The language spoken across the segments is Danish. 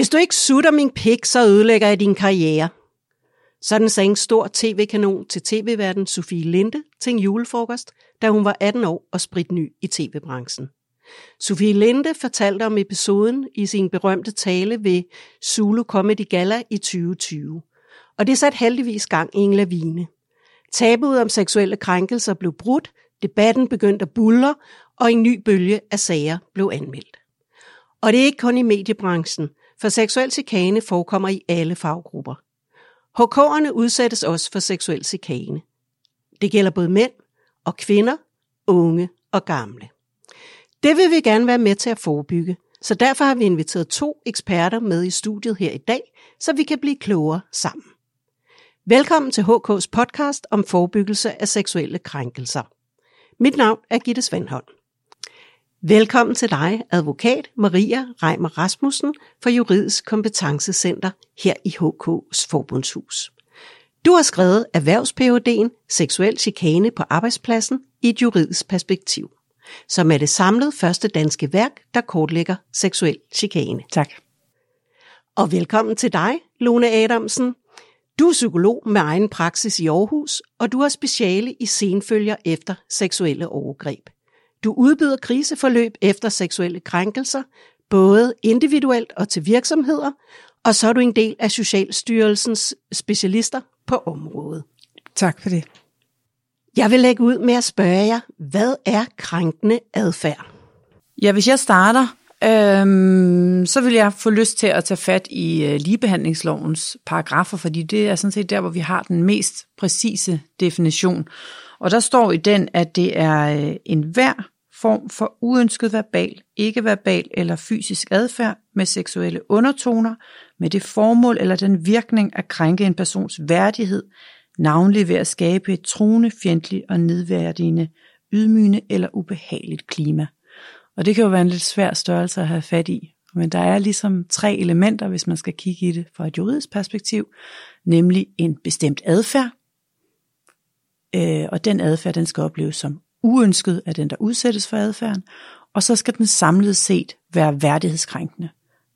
Hvis du ikke sutter min pik, så ødelægger jeg din karriere. Sådan sagde en stor tv-kanon til tv-verden Sofie Linde til en julefrokost, da hun var 18 år og spritny i tv-branchen. Sofie Linde fortalte om episoden i sin berømte tale ved Zulu Comedy Gala i 2020. Og det satte heldigvis gang i en lavine. Tabuet om seksuelle krænkelser blev brudt, debatten begyndte at buller, og en ny bølge af sager blev anmeldt. Og det er ikke kun i mediebranchen, for seksuel chikane forekommer i alle faggrupper. HK'erne udsættes også for seksuel chikane. Det gælder både mænd og kvinder, unge og gamle. Det vil vi gerne være med til at forebygge, så derfor har vi inviteret to eksperter med i studiet her i dag, så vi kan blive klogere sammen. Velkommen til HK's podcast om forebyggelse af seksuelle krænkelser. Mit navn er Gitte Svendholm. Velkommen til dig, advokat Maria Reimer Rasmussen fra Juridisk Kompetencecenter her i HK's Forbundshus. Du har skrevet erhvervs Seksuel chikane på arbejdspladsen i et juridisk perspektiv, som er det samlede første danske værk, der kortlægger seksuel chikane. Tak. Og velkommen til dig, Lone Adamsen. Du er psykolog med egen praksis i Aarhus, og du har speciale i senfølger efter seksuelle overgreb. Du udbyder kriseforløb efter seksuelle krænkelser, både individuelt og til virksomheder, og så er du en del af Socialstyrelsens specialister på området. Tak for det. Jeg vil lægge ud med at spørge jer, hvad er krænkende adfærd? Ja, hvis jeg starter, øhm, så vil jeg få lyst til at tage fat i øh, ligebehandlingslovens paragrafer, fordi det er sådan set der, hvor vi har den mest præcise definition. Og der står i den, at det er øh, en hver form for uønsket verbal, ikke-verbal eller fysisk adfærd med seksuelle undertoner, med det formål eller den virkning at krænke en persons værdighed, navnlig ved at skabe et truende, fjendtligt og nedværdigende, ydmygende eller ubehageligt klima. Og det kan jo være en lidt svær størrelse at have fat i, men der er ligesom tre elementer, hvis man skal kigge i det fra et juridisk perspektiv, nemlig en bestemt adfærd, øh, og den adfærd, den skal opleves som uønsket af den, der udsættes for adfærden, og så skal den samlet set være værdighedskrænkende.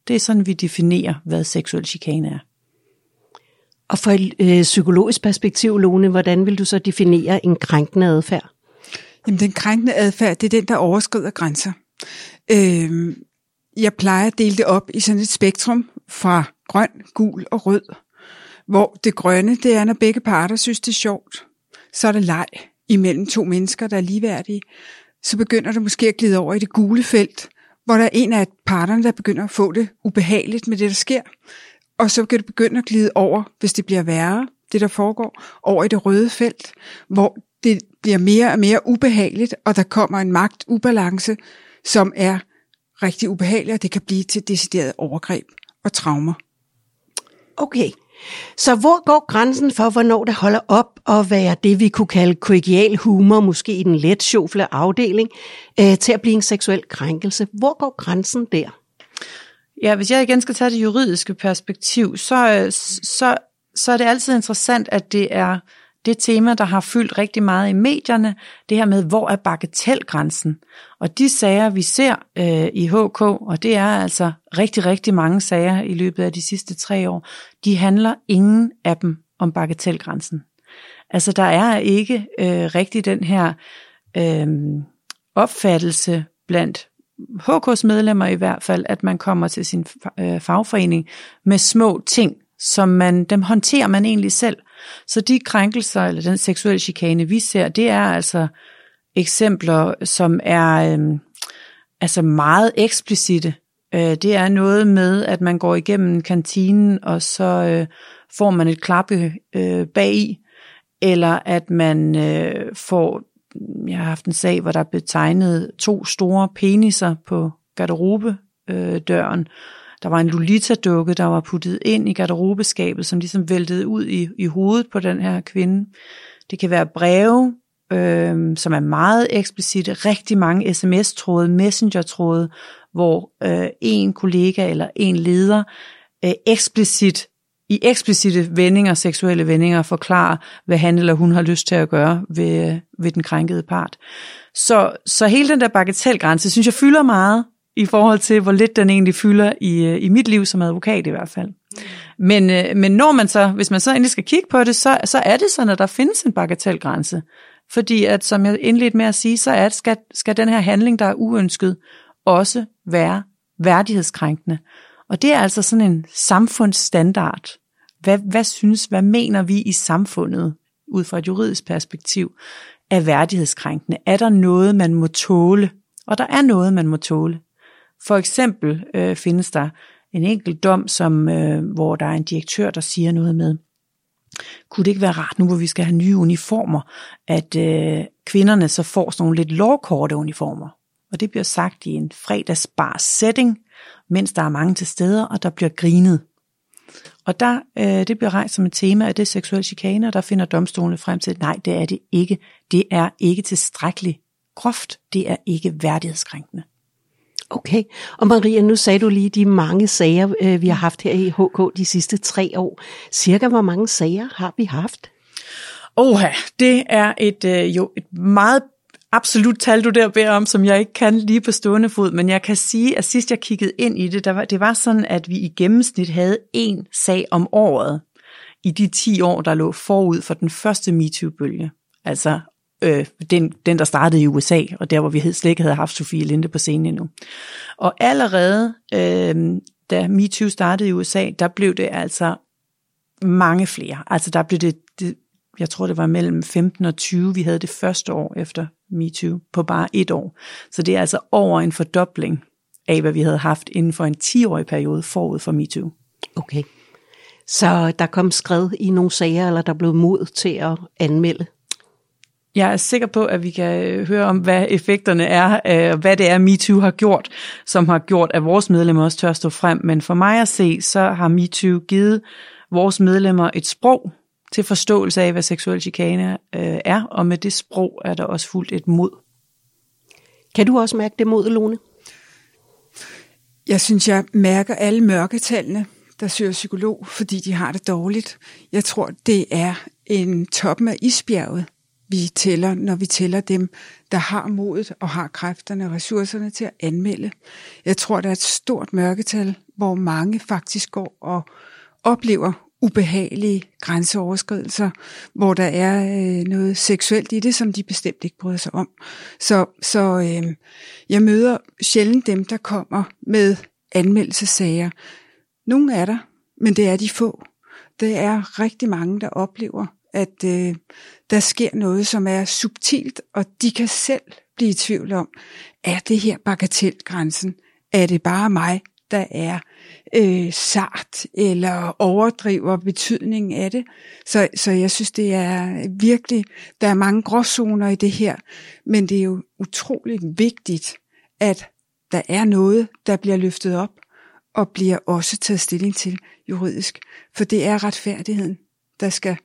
Det er sådan, vi definerer, hvad seksuel chikane er. Og fra et øh, psykologisk perspektiv, Lone, hvordan vil du så definere en krænkende adfærd? Jamen, den krænkende adfærd, det er den, der overskrider grænser. Øh, jeg plejer at dele det op i sådan et spektrum fra grøn, gul og rød, hvor det grønne, det er, når begge parter synes, det er sjovt. Så er der leg imellem to mennesker, der er ligeværdige. Så begynder det måske at glide over i det gule felt, hvor der er en af parterne, der begynder at få det ubehageligt med det, der sker. Og så kan det begynde at glide over, hvis det bliver værre, det der foregår, over i det røde felt, hvor det bliver mere og mere ubehageligt, og der kommer en magtubalance, som er rigtig ubehagelig, og det kan blive til decideret overgreb og traumer. Okay, så hvor går grænsen for, hvornår det holder op at være det, vi kunne kalde kollegial humor, måske i den let sjofle afdeling, øh, til at blive en seksuel krænkelse? Hvor går grænsen der? Ja, hvis jeg igen skal tage det juridiske perspektiv, så, øh, så, så er det altid interessant, at det er det tema, der har fyldt rigtig meget i medierne, det her med, hvor er bagatelgrænsen? Og de sager, vi ser øh, i HK, og det er altså rigtig, rigtig mange sager i løbet af de sidste tre år, de handler ingen af dem om bagatelgrænsen. Altså der er ikke øh, rigtig den her øh, opfattelse blandt HK's medlemmer i hvert fald, at man kommer til sin øh, fagforening med små ting, som man, dem håndterer man egentlig selv. Så de krænkelser, eller den seksuelle chikane, vi ser, det er altså eksempler, som er øh, altså meget eksplicite. Øh, det er noget med, at man går igennem kantinen, og så øh, får man et klappe øh, bag eller at man øh, får, jeg har haft en sag, hvor der er betegnet to store peniser på garderobedøren, øh, der var en Lolita-dukke, der var puttet ind i garderobeskabet, som ligesom væltede ud i, i hovedet på den her kvinde. Det kan være breve, øh, som er meget eksplicite, rigtig mange sms-tråde, messenger-tråde, hvor øh, en kollega eller en leder øh, eksplicit i eksplicite vendinger, seksuelle vendinger, forklarer, hvad han eller hun har lyst til at gøre ved, øh, ved den krænkede part. Så, så hele den der bagatelgrænse, synes jeg fylder meget i forhold til, hvor lidt den egentlig fylder i, øh, i mit liv som advokat i hvert fald. Men, øh, men når man så, hvis man så endelig skal kigge på det, så, så er det sådan, at der findes en bagatelgrænse. Fordi at, som jeg indledte med at sige, så er, skal, skal den her handling, der er uønsket, også være værdighedskrænkende. Og det er altså sådan en samfundsstandard. Hvad, hvad synes, hvad mener vi i samfundet, ud fra et juridisk perspektiv, er værdighedskrænkende? Er der noget, man må tåle? Og der er noget, man må tåle. For eksempel øh, findes der en enkelt dom, som, øh, hvor der er en direktør, der siger noget med, kunne det ikke være rart nu, hvor vi skal have nye uniformer, at øh, kvinderne så får sådan nogle lidt lovkorte uniformer. Og det bliver sagt i en fredagsbar setting, mens der er mange til steder, og der bliver grinet. Og der, øh, det bliver rejst som et tema at det seksuel chikane, og der finder domstolene frem til, at nej, det er det ikke. Det er ikke tilstrækkeligt groft. Det er ikke værdighedskrænkende. Okay, og Maria, nu sagde du lige de mange sager, øh, vi har haft her i HK de sidste tre år. Cirka hvor mange sager har vi haft? Oha, det er et øh, jo et meget absolut tal, du der beder om, som jeg ikke kan lige på stående fod, men jeg kan sige, at sidst jeg kiggede ind i det, der var, det var sådan, at vi i gennemsnit havde en sag om året i de 10 år, der lå forud for den første MeToo-bølge. Altså øh, den, den, der startede i USA, og der, hvor vi slet ikke havde haft Sofie Linde på scenen endnu. Og allerede, øh, da MeToo startede i USA, der blev det altså mange flere. Altså der blev det, det, jeg tror det var mellem 15 og 20, vi havde det første år efter MeToo, på bare et år. Så det er altså over en fordobling af, hvad vi havde haft inden for en 10-årig periode forud for MeToo. Okay. Så der kom skred i nogle sager, eller der blev mod til at anmelde? Jeg er sikker på, at vi kan øh, høre om, hvad effekterne er, øh, hvad det er, MeToo har gjort, som har gjort, at vores medlemmer også tør stå frem. Men for mig at se, så har MeToo givet vores medlemmer et sprog til forståelse af, hvad seksuel chikane øh, er, og med det sprog er der også fuldt et mod. Kan du også mærke det mod, Lone? Jeg synes, jeg mærker alle mørketallene, der søger psykolog, fordi de har det dårligt. Jeg tror, det er en toppen af isbjerget, vi tæller, når vi tæller dem, der har modet og har kræfterne og ressourcerne til at anmelde. Jeg tror, der er et stort mørketal, hvor mange faktisk går og oplever ubehagelige grænseoverskridelser, hvor der er øh, noget seksuelt i det, som de bestemt ikke bryder sig om. Så, så øh, jeg møder sjældent dem, der kommer med anmeldelsesager. Nogle er der, men det er de få. Det er rigtig mange, der oplever, at øh, der sker noget, som er subtilt, og de kan selv blive i tvivl om, er det her bagatelgrænsen? Er det bare mig, der er øh, sart eller overdriver betydningen af det. Så, så jeg synes, det er virkelig, der er mange gråzoner i det her, men det er jo utroligt vigtigt, at der er noget, der bliver løftet op og bliver også taget stilling til juridisk. For det er retfærdigheden, der skal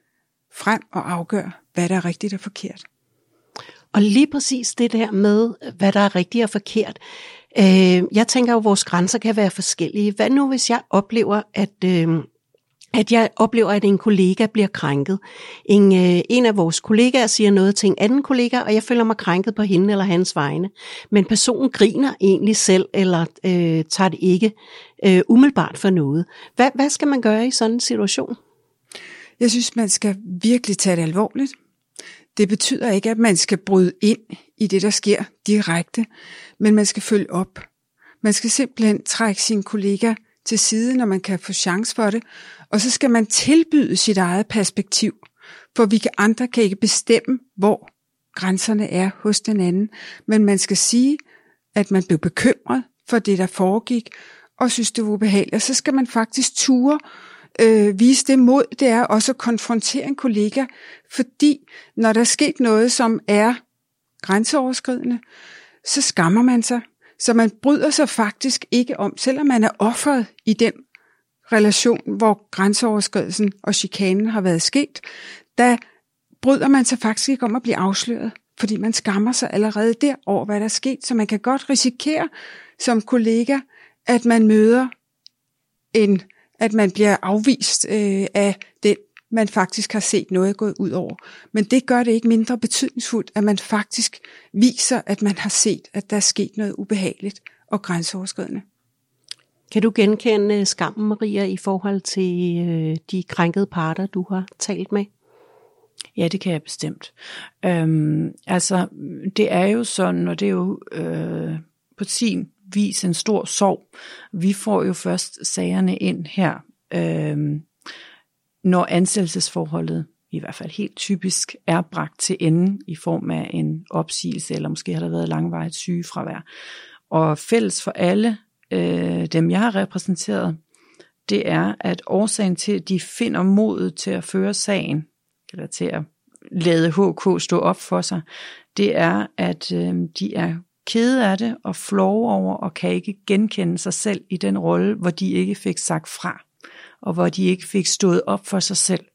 frem og afgøre, hvad der er rigtigt og forkert. Og lige præcis det der med, hvad der er rigtigt og forkert. Øh, jeg tænker jo, at vores grænser kan være forskellige. Hvad nu, hvis jeg oplever, at... Øh, at jeg oplever, at en kollega bliver krænket. En, øh, en af vores kollegaer siger noget til en anden kollega, og jeg føler mig krænket på hende eller hans vegne. Men personen griner egentlig selv, eller øh, tager det ikke øh, umiddelbart for noget. Hvad, hvad skal man gøre i sådan en situation? Jeg synes, man skal virkelig tage det alvorligt. Det betyder ikke, at man skal bryde ind i det, der sker direkte, men man skal følge op. Man skal simpelthen trække sin kollega til side, når man kan få chance for det, og så skal man tilbyde sit eget perspektiv, for vi kan, andre kan ikke bestemme, hvor grænserne er hos den anden, men man skal sige, at man blev bekymret for det, der foregik, og synes, det var ubehageligt, og så skal man faktisk ture øh, vise det mod, det er også at konfrontere en kollega, fordi når der er sket noget, som er grænseoverskridende, så skammer man sig. Så man bryder sig faktisk ikke om, selvom man er offeret i den relation, hvor grænseoverskridelsen og chikanen har været sket, der bryder man sig faktisk ikke om at blive afsløret, fordi man skammer sig allerede der over, hvad der er sket. Så man kan godt risikere som kollega, at man møder en at man bliver afvist øh, af den, man faktisk har set noget gået ud over. Men det gør det ikke mindre betydningsfuldt, at man faktisk viser, at man har set, at der er sket noget ubehageligt, og grænseoverskridende. Kan du genkende skammen, Maria, i forhold til øh, de krænkede parter, du har talt med? Ja, det kan jeg bestemt. Øhm, altså, det er jo sådan, og det er jo øh, på sin vis en stor sorg. Vi får jo først sagerne ind her, øh, når ansættelsesforholdet i hvert fald helt typisk er bragt til ende i form af en opsigelse, eller måske har der været langvarigt sygefravær. Og fælles for alle øh, dem, jeg har repræsenteret, det er, at årsagen til, at de finder modet til at føre sagen, eller til at lade HK stå op for sig, det er, at øh, de er kede af det og flove over og kan ikke genkende sig selv i den rolle, hvor de ikke fik sagt fra, og hvor de ikke fik stået op for sig selv.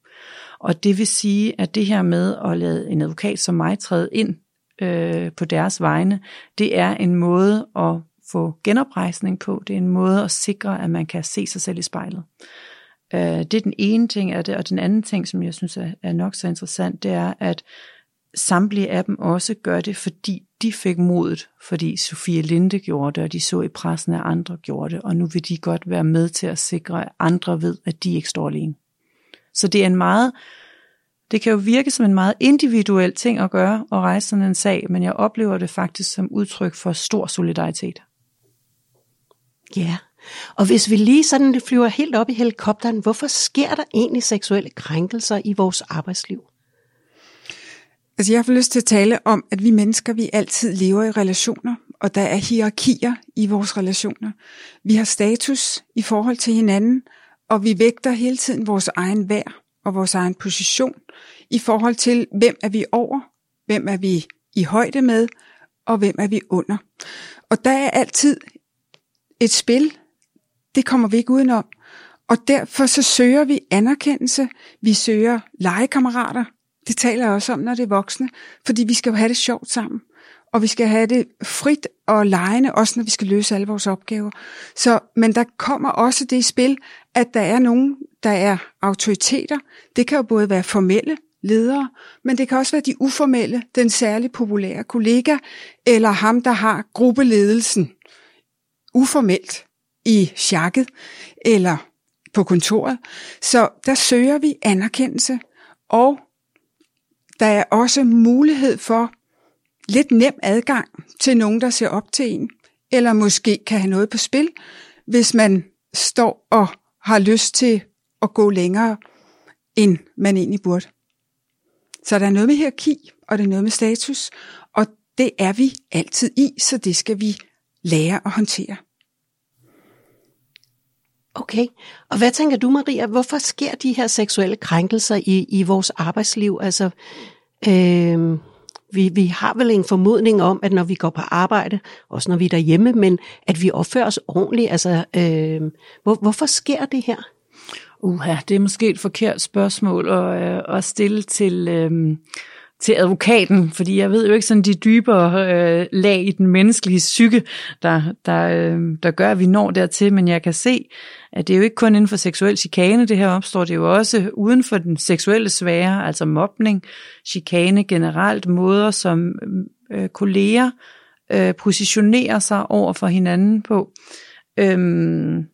Og det vil sige, at det her med at lade en advokat som mig træde ind øh, på deres vegne, det er en måde at få genoprejsning på. Det er en måde at sikre, at man kan se sig selv i spejlet. Øh, det er den ene ting af det, og den anden ting, som jeg synes er, er nok så interessant, det er, at samtlige af dem også gør det, fordi de fik modet, fordi Sofie Linde gjorde det, og de så i pressen, at andre gjorde det, og nu vil de godt være med til at sikre, at andre ved, at de ikke står alene. Så det er en meget, det kan jo virke som en meget individuel ting at gøre, og rejse sådan en sag, men jeg oplever det faktisk som udtryk for stor solidaritet. Ja, og hvis vi lige sådan flyver helt op i helikopteren, hvorfor sker der egentlig seksuelle krænkelser i vores arbejdsliv? Altså jeg har lyst til at tale om, at vi mennesker, vi altid lever i relationer, og der er hierarkier i vores relationer. Vi har status i forhold til hinanden, og vi vægter hele tiden vores egen værd og vores egen position i forhold til, hvem er vi over, hvem er vi i højde med, og hvem er vi under. Og der er altid et spil, det kommer vi ikke udenom. Og derfor så søger vi anerkendelse, vi søger legekammerater, det taler jeg også om, når det er voksne, fordi vi skal jo have det sjovt sammen. Og vi skal have det frit og lejende, også når vi skal løse alle vores opgaver. Så, men der kommer også det i spil, at der er nogen, der er autoriteter. Det kan jo både være formelle ledere, men det kan også være de uformelle, den særligt populære kollega, eller ham, der har gruppeledelsen uformelt i sjakket, eller på kontoret. Så der søger vi anerkendelse, og der er også mulighed for lidt nem adgang til nogen, der ser op til en, eller måske kan have noget på spil, hvis man står og har lyst til at gå længere, end man egentlig burde. Så der er noget med hierarki, og det er noget med status, og det er vi altid i, så det skal vi lære at håndtere. Okay, og hvad tænker du, Maria? Hvorfor sker de her seksuelle krænkelser i, i vores arbejdsliv? Altså, øh, vi, vi har vel en formodning om, at når vi går på arbejde, også når vi er derhjemme, men at vi opfører os ordentligt. Altså, øh, hvor, hvorfor sker det her? Uha, det er måske et forkert spørgsmål at, øh, at stille til, øh, til advokaten, fordi jeg ved jo ikke sådan de dybere øh, lag i den menneskelige psyke, der, der, øh, der gør, at vi når dertil, men jeg kan se, at det er jo ikke kun inden for seksuel chikane, det her opstår, det er jo også uden for den seksuelle sfære, altså mobning, chikane generelt, måder som øh, kolleger øh, positionerer sig over for hinanden på. Øhm,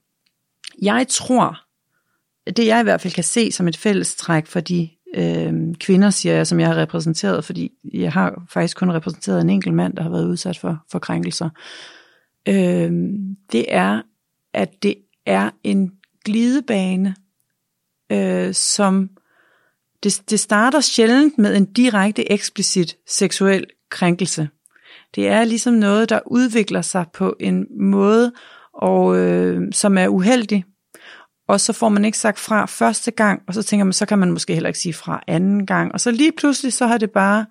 jeg tror, det jeg i hvert fald kan se som et fællestræk for de øh, kvinder, siger jeg, som jeg har repræsenteret, fordi jeg har faktisk kun repræsenteret en enkelt mand, der har været udsat for, for krænkelser, øh, det er, at det er en glidebane, øh, som det, det starter sjældent med en direkte eksplicit seksuel krænkelse. Det er ligesom noget, der udvikler sig på en måde, og øh, som er uheldig, og så får man ikke sagt fra første gang, og så tænker man, så kan man måske heller ikke sige fra anden gang, og så lige pludselig, så har det bare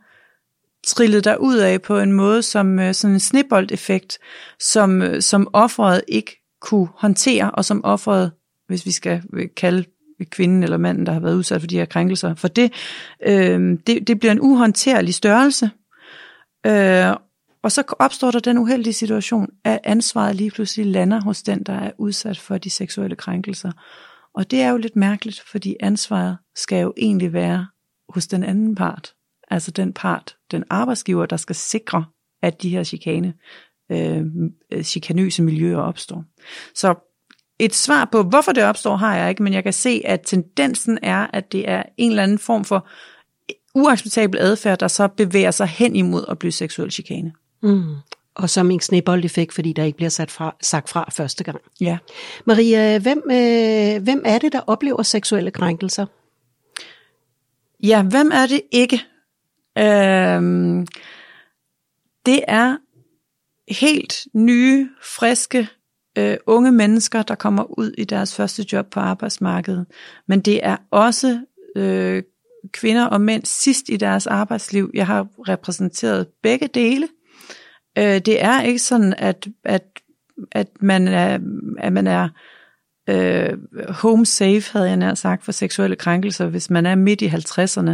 trillet der ud af på en måde som øh, sådan en snibboldeffekt, som, øh, som offeret ikke kunne håndtere, og som offeret, hvis vi skal øh, kalde kvinden eller manden, der har været udsat for de her krænkelser, for det, øh, det, det bliver en uhåndterlig størrelse. Øh, og så opstår der den uheldige situation, at ansvaret lige pludselig lander hos den, der er udsat for de seksuelle krænkelser. Og det er jo lidt mærkeligt, fordi ansvaret skal jo egentlig være hos den anden part. Altså den part, den arbejdsgiver, der skal sikre, at de her chikane øh, øh chikanøse miljøer opstår. Så et svar på, hvorfor det opstår, har jeg ikke, men jeg kan se, at tendensen er, at det er en eller anden form for uacceptabel adfærd, der så bevæger sig hen imod at blive seksuel chikane. Mm. Og som en sneboldeffekt, fordi der ikke bliver sat fra, sagt fra første gang. Ja. Maria, hvem, øh, hvem er det, der oplever seksuelle krænkelser? Ja, hvem er det ikke? Øhm, det er helt nye, friske, øh, unge mennesker, der kommer ud i deres første job på arbejdsmarkedet. Men det er også øh, kvinder og mænd sidst i deres arbejdsliv. Jeg har repræsenteret begge dele. Øh, det er ikke sådan, at, at, at man er, at man er øh, home safe, havde jeg nær sagt, for seksuelle krænkelser, hvis man er midt i 50'erne.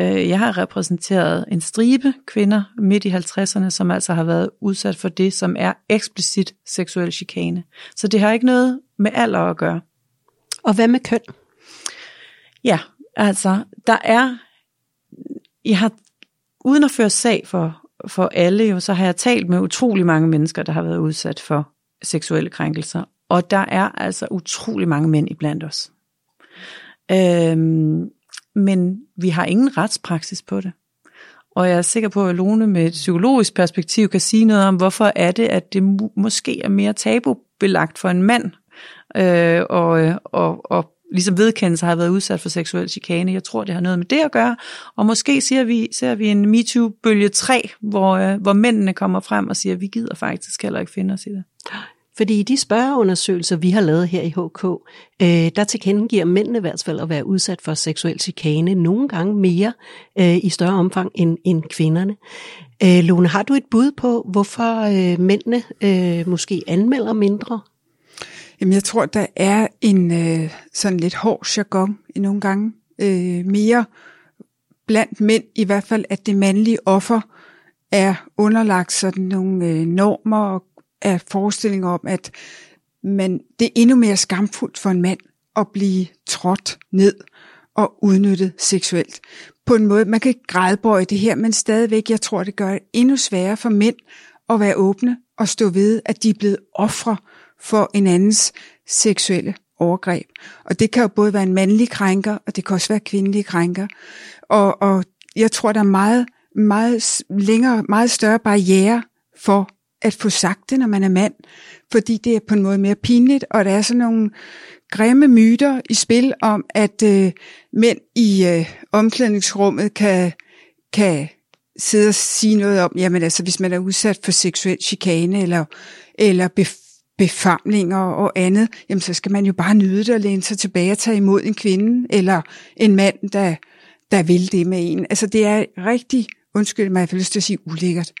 Øh, jeg har repræsenteret en stribe kvinder midt i 50'erne, som altså har været udsat for det, som er eksplicit seksuel chikane. Så det har ikke noget med alder at gøre. Og hvad med køn? Ja, altså, der er, jeg har, uden at føre sag for, for alle, jo, så har jeg talt med utrolig mange mennesker, der har været udsat for seksuelle krænkelser. Og der er altså utrolig mange mænd iblandt os. Øhm, men vi har ingen retspraksis på det. Og jeg er sikker på, at Lone med et psykologisk perspektiv kan sige noget om, hvorfor er det, at det måske er mere tabubelagt for en mand øh, og, og, og ligesom vedkendelse har været udsat for seksuel chikane. Jeg tror, det har noget med det at gøre. Og måske ser vi, ser vi en MeToo-bølge 3, hvor, øh, hvor mændene kommer frem og siger, at vi gider faktisk heller ikke finde os i det. Fordi i de spørgeundersøgelser, vi har lavet her i HK, øh, der tilkendegiver mændene i hvert fald at være udsat for seksuel chikane nogle gange mere øh, i større omfang end, end kvinderne. Øh, Lone, har du et bud på, hvorfor øh, mændene øh, måske anmelder mindre? Jamen, jeg tror, der er en øh, sådan lidt hård jargon i nogle gange. Øh, mere blandt mænd i hvert fald, at det mandlige offer er underlagt sådan nogle øh, normer og af forestillinger om, at man, det er endnu mere skamfuldt for en mand at blive trådt ned og udnyttet seksuelt. På en måde, man kan ikke grædbøje det her, men stadigvæk, jeg tror, det gør det endnu sværere for mænd at være åbne og stå ved, at de er blevet ofre for en andens seksuelle overgreb. Og det kan jo både være en mandlig krænker, og det kan også være kvindelige krænker. Og, og jeg tror, der er meget, meget længere, meget større barriere for at få sagt det, når man er mand, fordi det er på en måde mere pinligt, og der er sådan nogle grimme myter i spil om, at øh, mænd i øh, omklædningsrummet kan, kan sidde og sige noget om, jamen altså, hvis man er udsat for seksuel chikane eller, eller bef- befamlinger og andet, jamen så skal man jo bare nyde det og læne sig tilbage og tage imod en kvinde eller en mand, der, der vil det med en. Altså det er rigtig, undskyld mig, jeg har lyst til at sige ulækkert.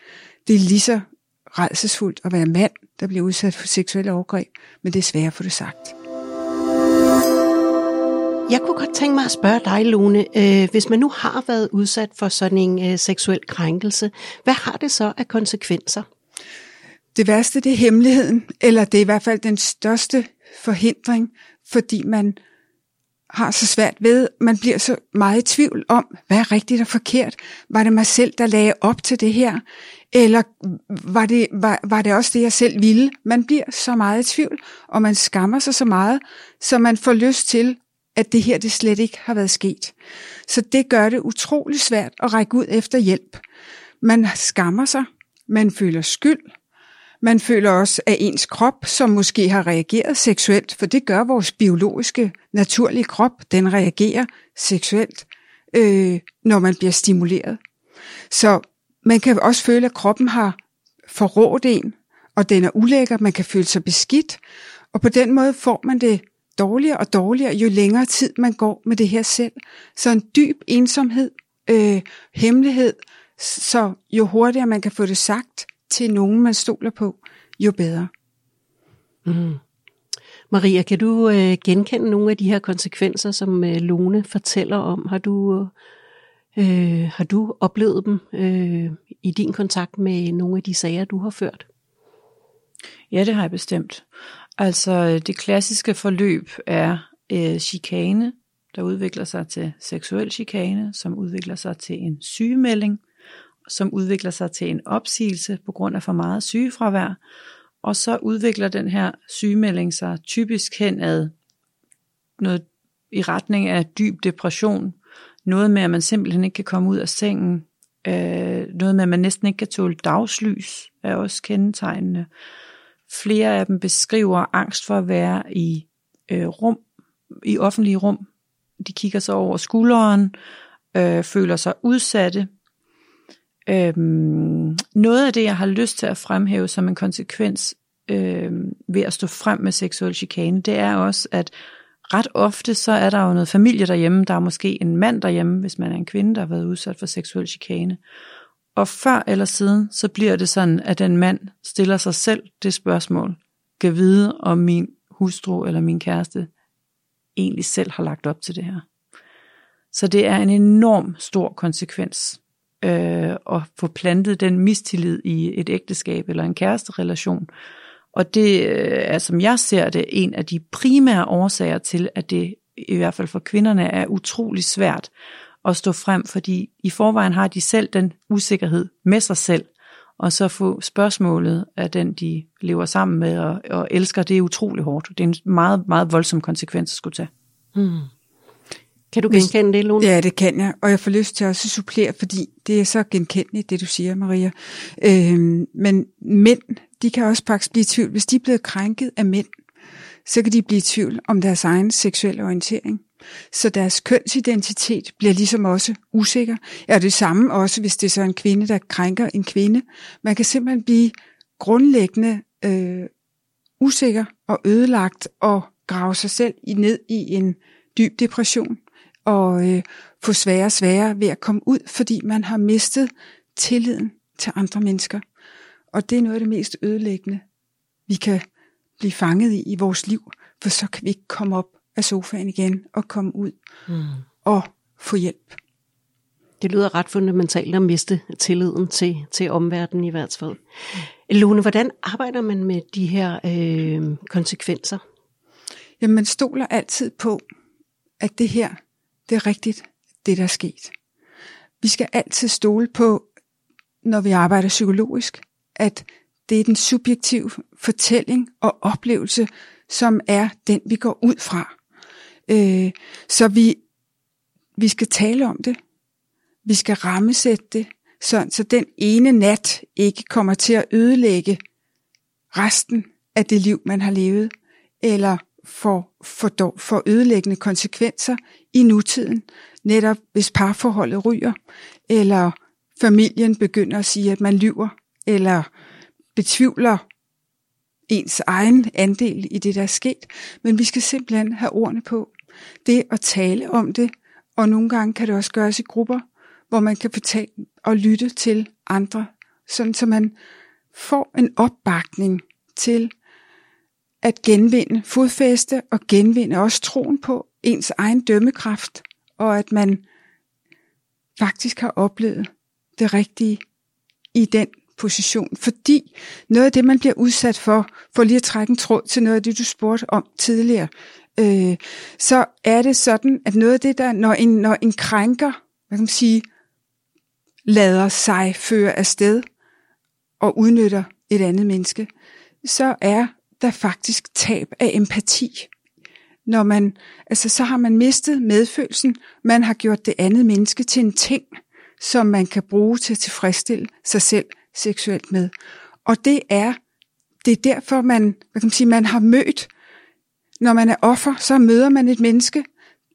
Det er lige så redselsfuldt at være mand, der bliver udsat for seksuelle overgreb, men det er svært at få det sagt. Jeg kunne godt tænke mig at spørge dig, Lone, øh, hvis man nu har været udsat for sådan en øh, seksuel krænkelse, hvad har det så af konsekvenser? Det værste, det er hemmeligheden, eller det er i hvert fald den største forhindring, fordi man har så svært ved, man bliver så meget i tvivl om, hvad er rigtigt og forkert? Var det mig selv, der lagde op til det her? Eller var det, var, var det også det, jeg selv ville? Man bliver så meget i tvivl, og man skammer sig så meget, så man får lyst til, at det her det slet ikke har været sket. Så det gør det utrolig svært at række ud efter hjælp. Man skammer sig, man føler skyld, man føler også, at ens krop, som måske har reageret seksuelt, for det gør vores biologiske, naturlige krop, den reagerer seksuelt, øh, når man bliver stimuleret. Så man kan også føle, at kroppen har forrådt en, og den er ulækker, man kan føle sig beskidt, og på den måde får man det dårligere og dårligere, jo længere tid man går med det her selv. Så en dyb ensomhed, øh, hemmelighed, så jo hurtigere man kan få det sagt til nogen, man stoler på, jo bedre. Mm. Maria, kan du øh, genkende nogle af de her konsekvenser, som øh, Lone fortæller om? Har du, øh, har du oplevet dem øh, i din kontakt med nogle af de sager, du har ført? Ja, det har jeg bestemt. Altså det klassiske forløb er øh, chikane, der udvikler sig til seksuel chikane, som udvikler sig til en sygemelding, som udvikler sig til en opsigelse på grund af for meget sygefravær. Og så udvikler den her sygemelding sig typisk hen ad noget i retning af dyb depression, noget med, at man simpelthen ikke kan komme ud af sengen, øh, noget med, at man næsten ikke kan tåle dagslys, er også kendetegnende. Flere af dem beskriver angst for at være i øh, rum, i offentlige rum. De kigger sig over skulderen, øh, føler sig udsatte. Øhm, noget af det, jeg har lyst til at fremhæve som en konsekvens øh, ved at stå frem med seksuel chikane, det er også, at ret ofte så er der jo noget familie derhjemme, der er måske en mand derhjemme, hvis man er en kvinde, der har været udsat for seksuel chikane. Og før eller siden, så bliver det sådan, at den mand stiller sig selv det spørgsmål, kan vide, om min hustru eller min kæreste egentlig selv har lagt op til det her. Så det er en enorm stor konsekvens øh, at få plantet den mistillid i et ægteskab eller en kæresterelation. Og det øh, er, som jeg ser det, en af de primære årsager til, at det i hvert fald for kvinderne er utrolig svært at stå frem, fordi i forvejen har de selv den usikkerhed med sig selv, og så få spørgsmålet af den, de lever sammen med og, og elsker, det er utrolig hårdt. Det er en meget, meget voldsom konsekvens at skulle tage. Hmm. Kan du genkende det, Lone? Ja, det kan jeg, og jeg får lyst til at også supplere, fordi det er så genkendeligt, det du siger, Maria. Øhm, men mænd, de kan også faktisk blive i tvivl. Hvis de er blevet krænket af mænd, så kan de blive i tvivl om deres egen seksuelle orientering. Så deres kønsidentitet bliver ligesom også usikker. Ja, det samme også, hvis det er så en kvinde, der krænker en kvinde. Man kan simpelthen blive grundlæggende øh, usikker og ødelagt og grave sig selv ned i en dyb depression og øh, få sværere og sværere ved at komme ud, fordi man har mistet tilliden til andre mennesker. Og det er noget af det mest ødelæggende, vi kan blive fanget i i vores liv, for så kan vi ikke komme op af sofaen igen og komme ud mm. og få hjælp. Det lyder ret fundamentalt at miste tilliden til, til omverdenen i hvert fald. Lone, hvordan arbejder man med de her øh, konsekvenser? Jamen, man stoler altid på, at det her, det er rigtigt, det der er sket. Vi skal altid stole på, når vi arbejder psykologisk, at det er den subjektive fortælling og oplevelse, som er den, vi går ud fra. Øh, så vi, vi skal tale om det. Vi skal rammesætte det, sådan, så den ene nat ikke kommer til at ødelægge resten af det liv, man har levet, eller for, for, for ødelæggende konsekvenser i nutiden, netop hvis parforholdet ryger, eller familien begynder at sige, at man lyver, eller betvivler ens egen andel i det, der er sket. Men vi skal simpelthen have ordene på. Det at tale om det, og nogle gange kan det også gøres i grupper, hvor man kan fortælle og lytte til andre, sådan så man får en opbakning til at genvinde fodfæste og genvinde også troen på ens egen dømmekraft, og at man faktisk har oplevet det rigtige i den position. Fordi noget af det, man bliver udsat for, for lige at trække en tråd til noget af det, du spurgte om tidligere, øh, så er det sådan, at noget af det der, når en, når en krænker, hvad kan man sige, lader sig føre afsted og udnytter et andet menneske, så er der faktisk tab af empati. Når man, altså så har man mistet medfølelsen, man har gjort det andet menneske til en ting, som man kan bruge til at tilfredsstille sig selv seksuelt med. Og det er, det er derfor, man, hvad kan man sige, man har mødt, når man er offer, så møder man et menneske,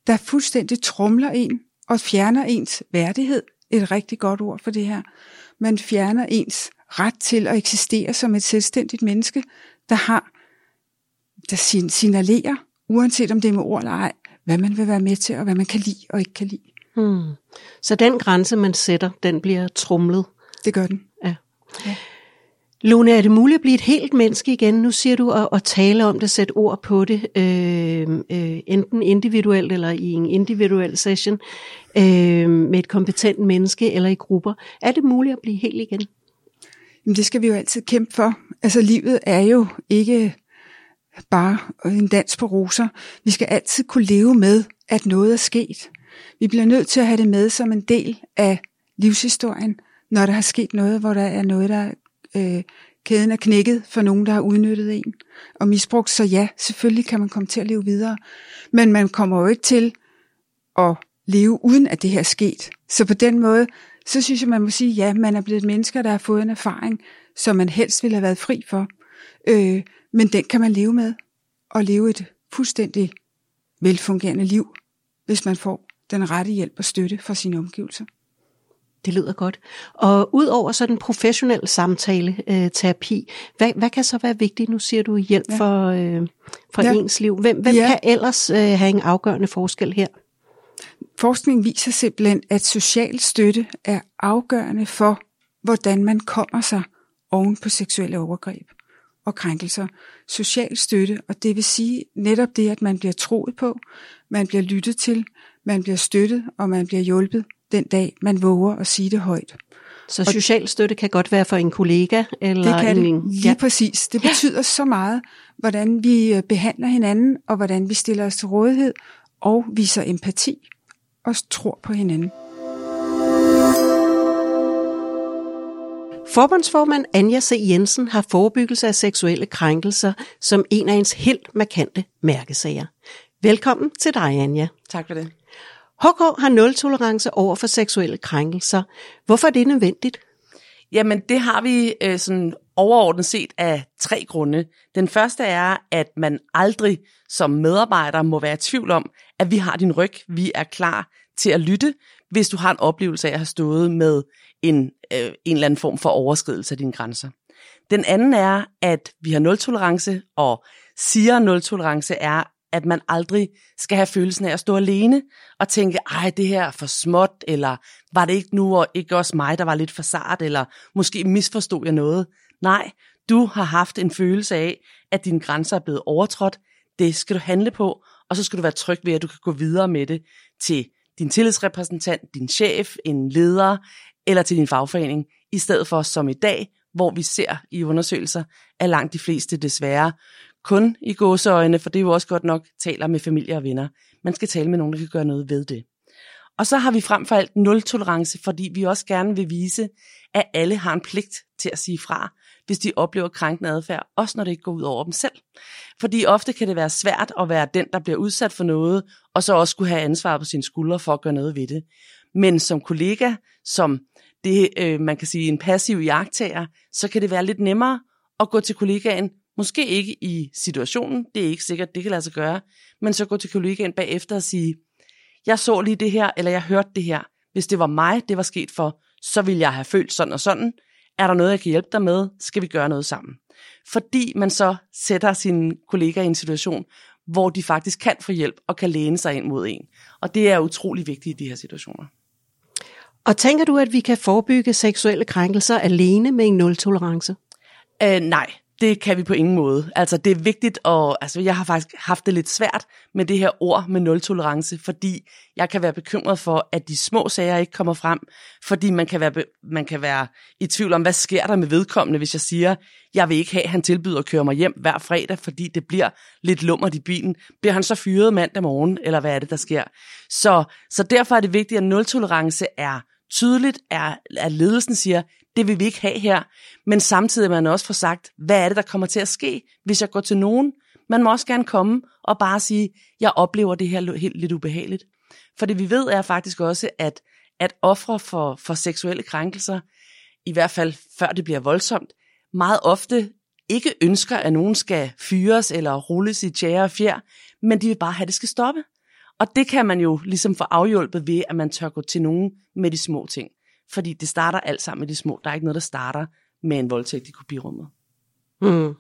der fuldstændig trumler en og fjerner ens værdighed. Et rigtig godt ord for det her. Man fjerner ens ret til at eksistere som et selvstændigt menneske, der har, der signalerer, uanset om det er med ord eller ej, hvad man vil være med til, og hvad man kan lide og ikke kan lide. Hmm. Så den grænse, man sætter, den bliver trumlet? Det gør den. Ja. ja. Lone, er det muligt at blive et helt menneske igen? Nu siger du at, at tale om det, sætte ord på det, øh, øh, enten individuelt eller i en individuel session, øh, med et kompetent menneske eller i grupper. Er det muligt at blive helt igen? Jamen, det skal vi jo altid kæmpe for. Altså, livet er jo ikke bare en dans på roser. Vi skal altid kunne leve med, at noget er sket. Vi bliver nødt til at have det med som en del af livshistorien, når der har sket noget, hvor der er noget, der øh, kæden er knækket for nogen, der har udnyttet en og misbrugt. Så ja, selvfølgelig kan man komme til at leve videre. Men man kommer jo ikke til at leve uden at det her er sket. Så på den måde, så synes jeg, man må sige, ja, man er blevet et menneske, der har fået en erfaring, som man helst ville have været fri for. Øh, men den kan man leve med, og leve et fuldstændig velfungerende liv, hvis man får den rette hjælp og støtte fra sine omgivelser. Det lyder godt. Og ud over sådan professionel samtale, øh, terapi, hvad, hvad kan så være vigtigt? Nu siger du hjælp ja. for, øh, for ja. ens liv. Hvem, hvem ja. kan ellers øh, have en afgørende forskel her? Forskning viser simpelthen, at social støtte er afgørende for, hvordan man kommer sig oven på seksuelle overgreb og krænkelser. Social støtte, og det vil sige netop det, at man bliver troet på, man bliver lyttet til, man bliver støttet, og man bliver hjulpet den dag, man våger at sige det højt. Så social støtte kan godt være for en kollega? Eller det kan en, det, lige ja. præcis. Det betyder ja. så meget, hvordan vi øh, behandler hinanden, og hvordan vi stiller os til rådighed, og viser empati, og tror på hinanden. Forbundsformand Anja C. Jensen har forebyggelse af seksuelle krænkelser som en af ens helt markante mærkesager. Velkommen til dig, Anja. Tak for det. HK har nul tolerance over for seksuelle krænkelser. Hvorfor er det nødvendigt? Jamen, det har vi øh, sådan overordnet set af tre grunde. Den første er, at man aldrig som medarbejder må være i tvivl om, at vi har din ryg. Vi er klar til at lytte, hvis du har en oplevelse af at have stået med en, øh, en eller anden form for overskridelse af dine grænser. Den anden er, at vi har nul tolerance, og siger nul tolerance er, at man aldrig skal have følelsen af at stå alene og tænke, ej, det her er for småt, eller var det ikke nu og ikke også mig, der var lidt for sart, eller måske misforstod jeg noget. Nej, du har haft en følelse af, at dine grænser er blevet overtrådt. Det skal du handle på, og så skal du være tryg ved, at du kan gå videre med det til din tillidsrepræsentant, din chef, en leder eller til din fagforening, i stedet for som i dag, hvor vi ser i undersøgelser, at langt de fleste desværre kun i gåseøjne, for det er jo også godt nok, taler med familie og venner. Man skal tale med nogen, der kan gøre noget ved det. Og så har vi frem for alt nul tolerance, fordi vi også gerne vil vise, at alle har en pligt til at sige fra, hvis de oplever krænkende adfærd, også når det ikke går ud over dem selv. Fordi ofte kan det være svært at være den, der bliver udsat for noget, og så også skulle have ansvar på sine skuldre for at gøre noget ved det. Men som kollega, som det, øh, man kan sige, en passiv jagttager, så kan det være lidt nemmere at gå til kollegaen, måske ikke i situationen, det er ikke sikkert, det kan lade sig gøre, men så gå til kollegaen bagefter og sige, jeg så lige det her, eller jeg hørte det her. Hvis det var mig, det var sket for, så ville jeg have følt sådan og sådan. Er der noget, jeg kan hjælpe dig med? Skal vi gøre noget sammen? Fordi man så sætter sine kollegaer i en situation, hvor de faktisk kan få hjælp og kan læne sig ind mod en. Og det er utrolig vigtigt i de her situationer. Og tænker du, at vi kan forebygge seksuelle krænkelser alene med en nul-tolerance? Uh, nej, det kan vi på ingen måde. Altså det er vigtigt, og altså, jeg har faktisk haft det lidt svært med det her ord med nul-tolerance, fordi jeg kan være bekymret for, at de små sager ikke kommer frem, fordi man kan, være, man kan være i tvivl om, hvad sker der med vedkommende, hvis jeg siger, jeg vil ikke have, at han tilbyder at køre mig hjem hver fredag, fordi det bliver lidt lummert i bilen. Bliver han så fyret mandag morgen, eller hvad er det, der sker? Så, så derfor er det vigtigt, at nul-tolerance er tydeligt, er, at ledelsen siger, det vil vi ikke have her. Men samtidig man også får sagt, hvad er det, der kommer til at ske, hvis jeg går til nogen? Man må også gerne komme og bare sige, jeg oplever det her helt lidt ubehageligt. For det vi ved er faktisk også, at, at ofre for, for seksuelle krænkelser, i hvert fald før det bliver voldsomt, meget ofte ikke ønsker, at nogen skal fyres eller rulles i tjære og fjer, men de vil bare have, at det skal stoppe. Og det kan man jo ligesom få afhjulpet ved, at man tør gå til nogen med de små ting. Fordi det starter alt sammen med de små. Der er ikke noget, der starter med en voldtægt i kopirummet. Mm.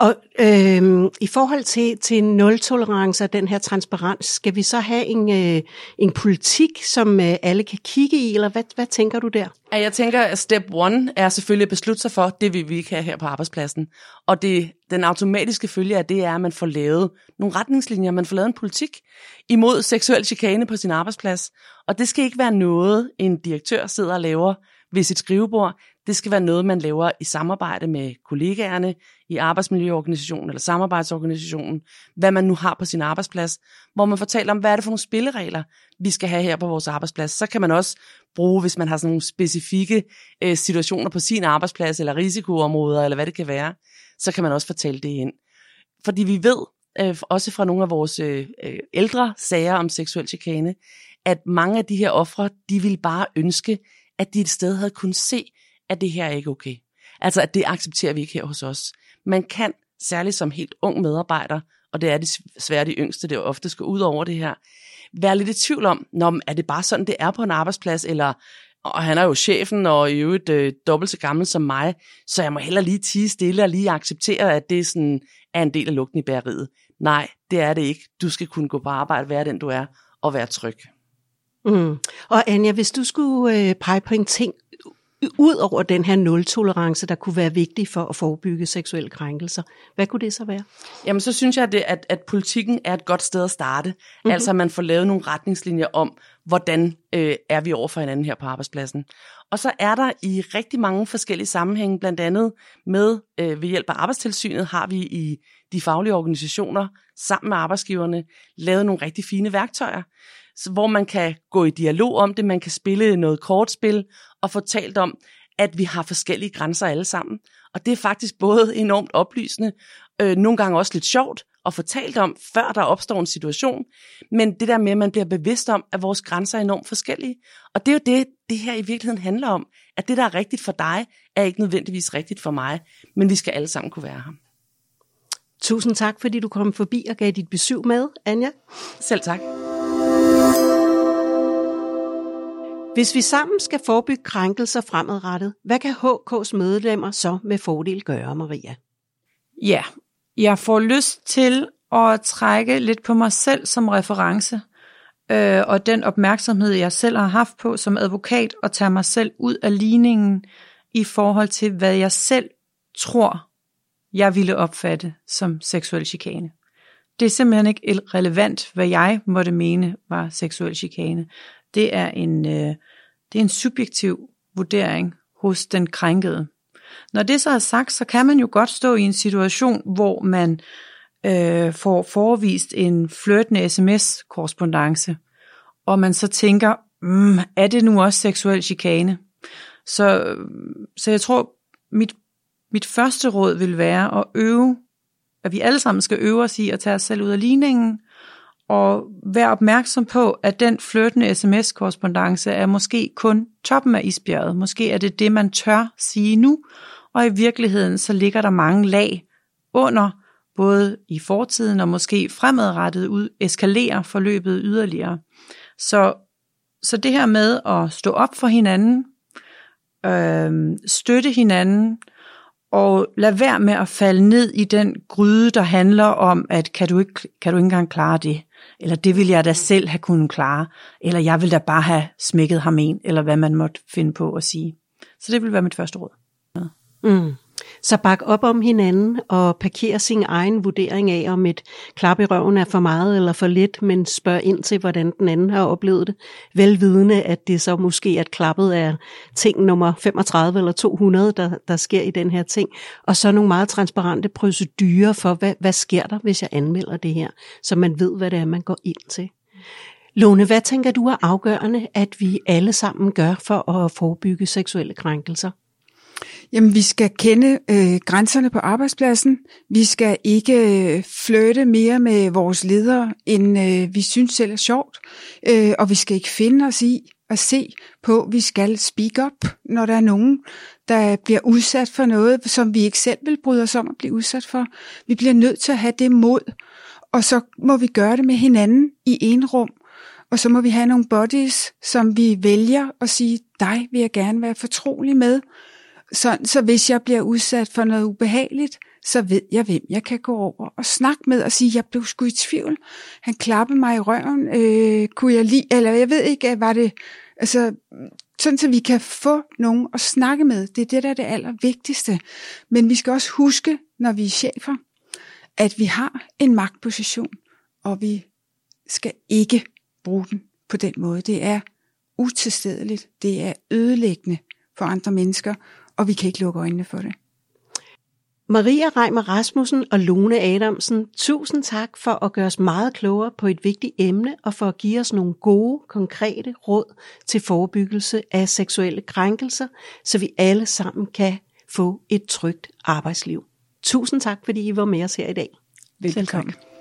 Og øh, i forhold til, til nul-tolerance og den her transparens, skal vi så have en, øh, en politik, som øh, alle kan kigge i, eller hvad, hvad tænker du der? Ja, jeg tænker, at step one er selvfølgelig at beslutte sig for, det vil vi ikke have her på arbejdspladsen. Og det, den automatiske følge af det er, at man får lavet nogle retningslinjer, man får lavet en politik imod seksuel chikane på sin arbejdsplads. Og det skal ikke være noget, en direktør sidder og laver ved sit skrivebord. Det skal være noget, man laver i samarbejde med kollegaerne i arbejdsmiljøorganisationen eller samarbejdsorganisationen, hvad man nu har på sin arbejdsplads, hvor man fortæller om, hvad er det for nogle spilleregler, vi skal have her på vores arbejdsplads. Så kan man også bruge, hvis man har sådan nogle specifikke øh, situationer på sin arbejdsplads, eller risikoområder, eller hvad det kan være, så kan man også fortælle det ind. Fordi vi ved, øh, også fra nogle af vores øh, øh ældre sager om seksuel chikane, at mange af de her ofre, de vil bare ønske, at de et sted havde kunnet se, at det her er ikke okay. Altså, at det accepterer vi ikke her hos os. Man kan, særligt som helt ung medarbejder, og det er desværre de yngste, det ofte skal ud over det her, være lidt i tvivl om, når, er det bare sådan, det er på en arbejdsplads, eller og han er jo chefen, og i øvrigt øh, dobbelt så gammel som mig, så jeg må heller lige tige stille og lige acceptere, at det sådan er en del af lugten i bæreriet. Nej, det er det ikke. Du skal kunne gå på arbejde, være den du er, og være tryg. Mm. Og Anja, hvis du skulle øh, pege på en ting, ud over den her nul-tolerance, der kunne være vigtig for at forebygge seksuelle krænkelser, hvad kunne det så være? Jamen, så synes jeg, at, det, at, at politikken er et godt sted at starte. Mm-hmm. Altså, at man får lavet nogle retningslinjer om, hvordan øh, er vi over for hinanden her på arbejdspladsen. Og så er der i rigtig mange forskellige sammenhænge, blandt andet med øh, ved hjælp af arbejdstilsynet, har vi i de faglige organisationer sammen med arbejdsgiverne lavet nogle rigtig fine værktøjer, hvor man kan gå i dialog om det, man kan spille noget kortspil og få talt om, at vi har forskellige grænser alle sammen. Og det er faktisk både enormt oplysende, øh, nogle gange også lidt sjovt at få talt om, før der opstår en situation. Men det der med, at man bliver bevidst om, at vores grænser er enormt forskellige. Og det er jo det, det her i virkeligheden handler om. At det, der er rigtigt for dig, er ikke nødvendigvis rigtigt for mig. Men vi skal alle sammen kunne være her. Tusind tak, fordi du kom forbi og gav dit besøg med, Anja. Selv tak. Hvis vi sammen skal forebygge krænkelser fremadrettet, hvad kan HK's medlemmer så med fordel gøre, Maria? Ja, jeg får lyst til at trække lidt på mig selv som reference, øh, og den opmærksomhed, jeg selv har haft på som advokat, og tage mig selv ud af ligningen i forhold til, hvad jeg selv tror, jeg ville opfatte som seksuel chikane. Det er simpelthen ikke relevant, hvad jeg måtte mene var seksuel chikane. Det er en, øh, det er en subjektiv vurdering hos den krænkede. Når det så er sagt, så kan man jo godt stå i en situation, hvor man øh, får forvist en flirtende sms-korrespondence, og man så tænker, mm, er det nu også seksuel chikane? Så, så jeg tror, mit, mit første råd vil være at øve, at vi alle sammen skal øve os i at tage os selv ud af ligningen, og vær opmærksom på, at den flirtende sms-korrespondence er måske kun toppen af isbjerget. Måske er det det, man tør sige nu, og i virkeligheden så ligger der mange lag under, både i fortiden og måske fremadrettet ud, eskalerer forløbet yderligere. Så, så det her med at stå op for hinanden, øh, støtte hinanden, og lad være med at falde ned i den gryde, der handler om, at kan du ikke, kan du ikke engang klare det? Eller det vil jeg da selv have kunnet klare. Eller jeg vil da bare have smækket ham en, eller hvad man måtte finde på at sige. Så det vil være mit første råd. Mm. Så bak op om hinanden og parker sin egen vurdering af, om et klap i røven er for meget eller for lidt, men spørg ind til, hvordan den anden har oplevet det. Velvidende, at det så måske at klappet er ting nummer 35 eller 200, der, der sker i den her ting. Og så nogle meget transparente procedurer for, hvad, hvad sker der, hvis jeg anmelder det her, så man ved, hvad det er, man går ind til. Lone, hvad tænker du er afgørende, at vi alle sammen gør for at forebygge seksuelle krænkelser? Jamen, vi skal kende øh, grænserne på arbejdspladsen. Vi skal ikke øh, flytte mere med vores ledere, end øh, vi synes selv er sjovt. Øh, og vi skal ikke finde os i at se på, at vi skal speak up, når der er nogen, der bliver udsat for noget, som vi ikke selv vil bryde os om at blive udsat for. Vi bliver nødt til at have det mod, og så må vi gøre det med hinanden i en rum. Og så må vi have nogle bodies, som vi vælger at sige, dig vil jeg gerne være fortrolig med. Sådan, så hvis jeg bliver udsat for noget ubehageligt, så ved jeg, hvem jeg kan gå over og snakke med og sige, jeg blev sgu i tvivl. Han klappede mig i røven. Øh, kunne jeg lide, eller jeg ved ikke, var det, altså, sådan så vi kan få nogen at snakke med. Det er det, der er det allervigtigste. Men vi skal også huske, når vi er chefer, at vi har en magtposition, og vi skal ikke bruge den på den måde. Det er utilstedeligt. Det er ødelæggende for andre mennesker, og vi kan ikke lukke øjnene for det. Maria Reimer Rasmussen og Lone Adamsen, tusind tak for at gøre os meget klogere på et vigtigt emne og for at give os nogle gode, konkrete råd til forebyggelse af seksuelle krænkelser, så vi alle sammen kan få et trygt arbejdsliv. Tusind tak, fordi I var med os her i dag. Velbekomme. tak.